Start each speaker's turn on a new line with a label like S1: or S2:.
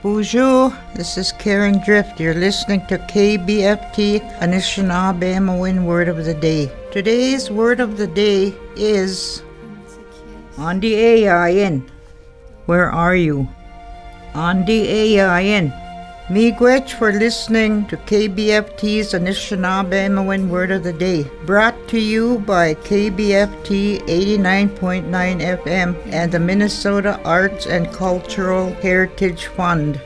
S1: Boozhoo, this is Karen Drift. You're listening to KBFT Anishinaabe Word of the Day. Today's word of the day is on the AIN. Where are you? On the AIN. Miigwech for listening to KBFT's Anishinaabe Word of the Day, brought to you by KBFT 89.9 FM and the Minnesota Arts and Cultural Heritage Fund.